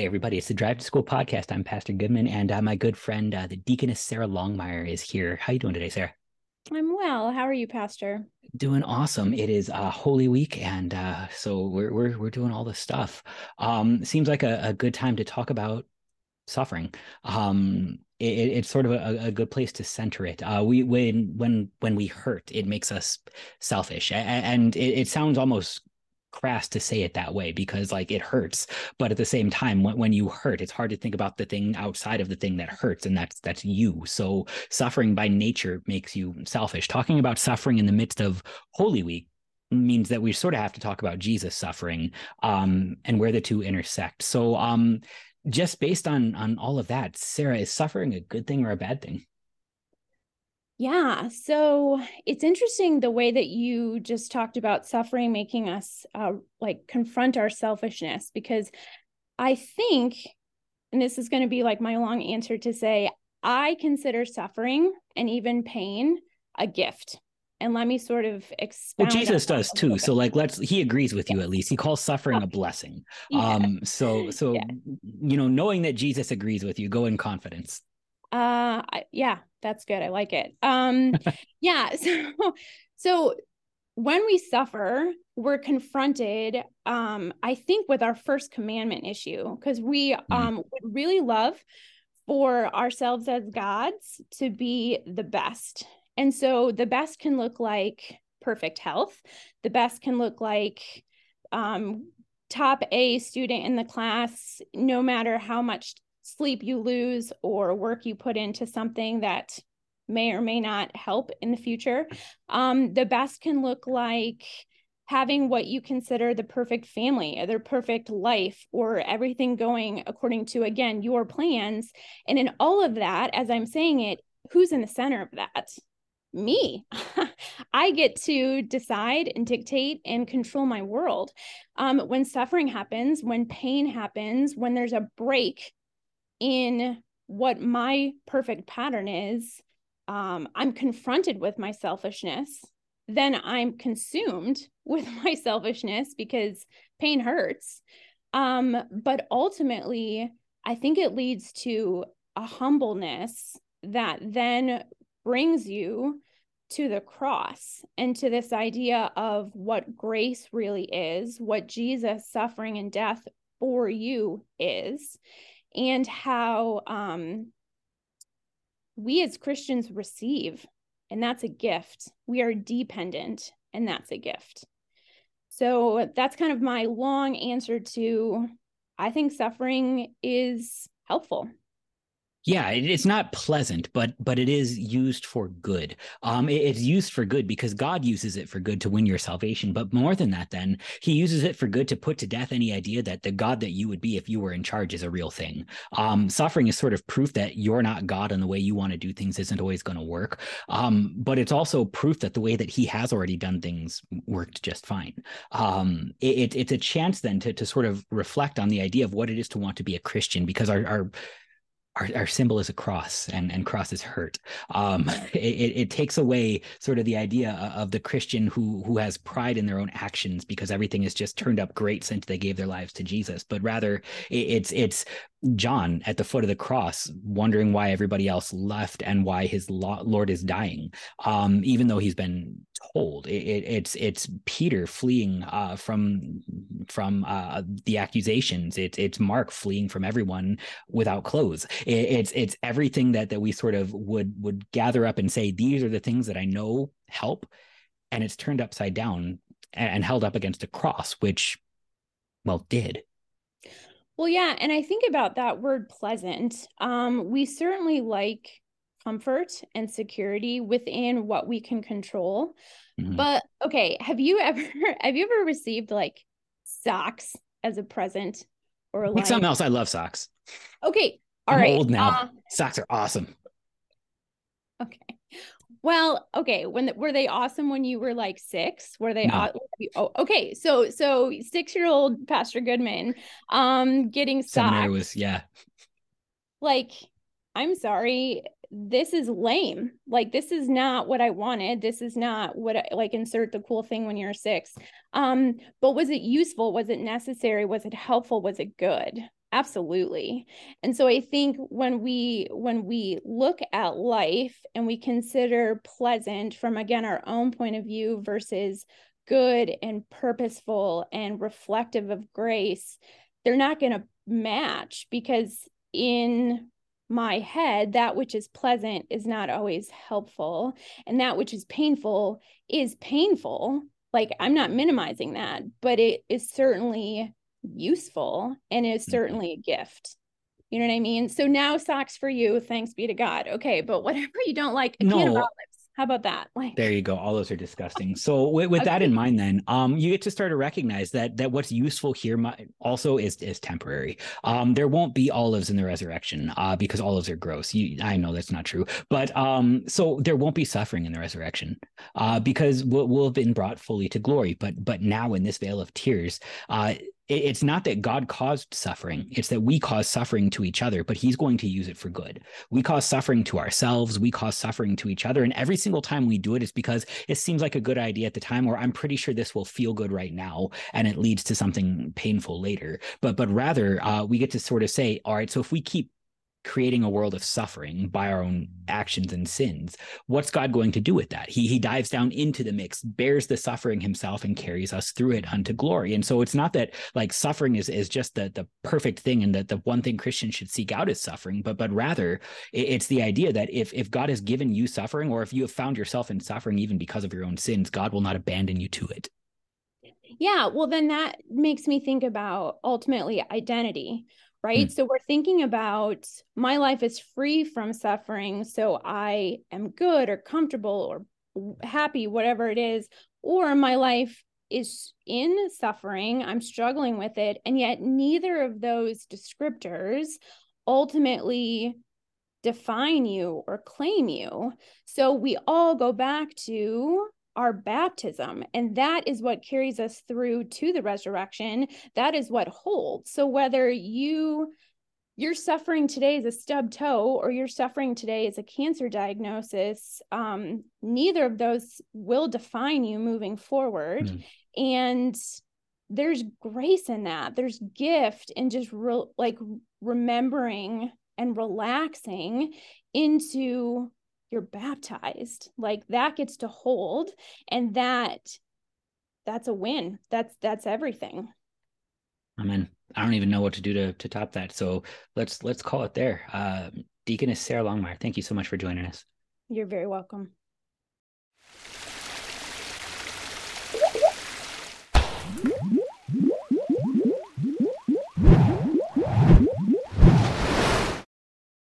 Hey, everybody, it's the Drive to School podcast. I'm Pastor Goodman, and uh, my good friend, uh, the deaconess Sarah Longmire, is here. How you doing today, Sarah? I'm well. How are you, Pastor? Doing awesome. It is uh, Holy Week, and uh, so we're we're we're doing all this stuff. Um, seems like a, a good time to talk about suffering. Um, it, it's sort of a, a, good place to center it. Uh, we when when when we hurt, it makes us selfish, and, and it, it sounds almost crass to say it that way because like it hurts. But at the same time when, when you hurt it's hard to think about the thing outside of the thing that hurts and that's that's you. So suffering by nature makes you selfish. Talking about suffering in the midst of holy week means that we sort of have to talk about jesus suffering um, and where the two intersect. So um, just based on on all of that sarah is suffering a good thing or a bad thing yeah. So it's interesting the way that you just talked about suffering making us uh, like confront our selfishness, because I think, and this is going to be like my long answer to say, I consider suffering and even pain a gift. And let me sort of explain. Well, Jesus does too. So, like, let's. He agrees with you at least. He calls suffering a blessing. Yeah. Um. So, so yeah. you know, knowing that Jesus agrees with you, go in confidence. Uh. Yeah that's good. I like it. Um, yeah. So, so when we suffer, we're confronted, um, I think, with our first commandment issue because we mm-hmm. um, would really love for ourselves as gods to be the best. And so the best can look like perfect health, the best can look like um, top A student in the class, no matter how much sleep you lose or work you put into something that may or may not help in the future. Um, the best can look like having what you consider the perfect family or the perfect life or everything going according to, again, your plans. And in all of that, as I'm saying it, who's in the center of that? me. I get to decide and dictate and control my world. Um, when suffering happens, when pain happens, when there's a break in what my perfect pattern is, um, I'm confronted with my selfishness, then I'm consumed with my selfishness because pain hurts. Um, but ultimately, I think it leads to a humbleness that then brings you to the cross and to this idea of what grace really is, what Jesus suffering and death for you is, and how um, we as Christians receive, and that's a gift. We are dependent, and that's a gift. So that's kind of my long answer to I think suffering is helpful yeah it's not pleasant but but it is used for good. Um it, it's used for good because god uses it for good to win your salvation but more than that then he uses it for good to put to death any idea that the god that you would be if you were in charge is a real thing. Um suffering is sort of proof that you're not god and the way you want to do things isn't always going to work. Um but it's also proof that the way that he has already done things worked just fine. Um it, it's a chance then to, to sort of reflect on the idea of what it is to want to be a christian because our, our our, our symbol is a cross and, and crosses hurt. Um, it, it takes away sort of the idea of the Christian who who has pride in their own actions because everything has just turned up great since they gave their lives to Jesus. But rather, it's it's John at the foot of the cross, wondering why everybody else left and why his Lord is dying, um, even though he's been told. It, it, it's it's Peter fleeing uh, from from uh, the accusations. It's it's Mark fleeing from everyone without clothes. It, it's it's everything that that we sort of would would gather up and say these are the things that I know help, and it's turned upside down and, and held up against a cross, which well did well, yeah. And I think about that word pleasant. Um, we certainly like comfort and security within what we can control. Mm-hmm. But okay, have you ever have you ever received like socks as a present or like something else? I love socks. Okay. all I'm right. Old now. Uh, socks are awesome. Okay. Well, okay. When were they awesome when you were like six? Were they? No. Oh, okay. So, so six year old Pastor Goodman, um, getting socks. was yeah. Like, I'm sorry, this is lame. Like, this is not what I wanted. This is not what I like. Insert the cool thing when you're six. Um, but was it useful? Was it necessary? Was it helpful? Was it good? Absolutely. And so i think when we when we look at life and we consider pleasant from again our own point of view versus good and purposeful and reflective of grace they're not going to match because in my head that which is pleasant is not always helpful and that which is painful is painful. Like i'm not minimizing that but it is certainly useful and is mm-hmm. certainly a gift. You know what I mean? So now socks for you, thanks be to God. Okay, but whatever you don't like, a no. can of olives. How about that? Like there you go. All those are disgusting. So with, with okay. that in mind, then um, you get to start to recognize that that what's useful here might, also is is temporary. Um, there won't be olives in the resurrection uh, because olives are gross. You, I know that's not true, but um, so there won't be suffering in the resurrection uh, because we'll, we'll have been brought fully to glory. But but now in this vale of tears, uh, it's not that God caused suffering, it's that we cause suffering to each other, but He's going to use it for good. We cause suffering to ourselves, we cause suffering to each other. And every single time we do it, it's because it seems like a good idea at the time, or I'm pretty sure this will feel good right now, and it leads to something painful later. But but rather, uh, we get to sort of say, all right, so if we keep creating a world of suffering by our own actions and sins. What's god going to do with that? He he dives down into the mix bears the suffering himself and carries us through it unto glory. And so it's not that like suffering is is just the the perfect thing and that the one thing christians should seek out is suffering but but rather it's the idea that if if god has given you suffering or if you have found yourself in suffering even because of your own sins god will not abandon you to it. Yeah well then that makes me think about ultimately identity right? Mm. So we're thinking about my life is free from suffering. So I am good or comfortable or happy, whatever it is, or my life is in suffering. I'm struggling with it. And yet, neither of those descriptors ultimately define you or claim you. So we all go back to our baptism. And that is what carries us through to the resurrection. That is what holds. So whether you you're suffering today as a stub toe or you're suffering today as a cancer diagnosis um, neither of those will define you moving forward mm. and there's grace in that there's gift in just re- like remembering and relaxing into you're baptized like that gets to hold and that that's a win. That's that's everything. Amen. I don't even know what to do to to top that. So let's let's call it there. Uh deaconess sarah longmire thank you so much for joining us. You're very welcome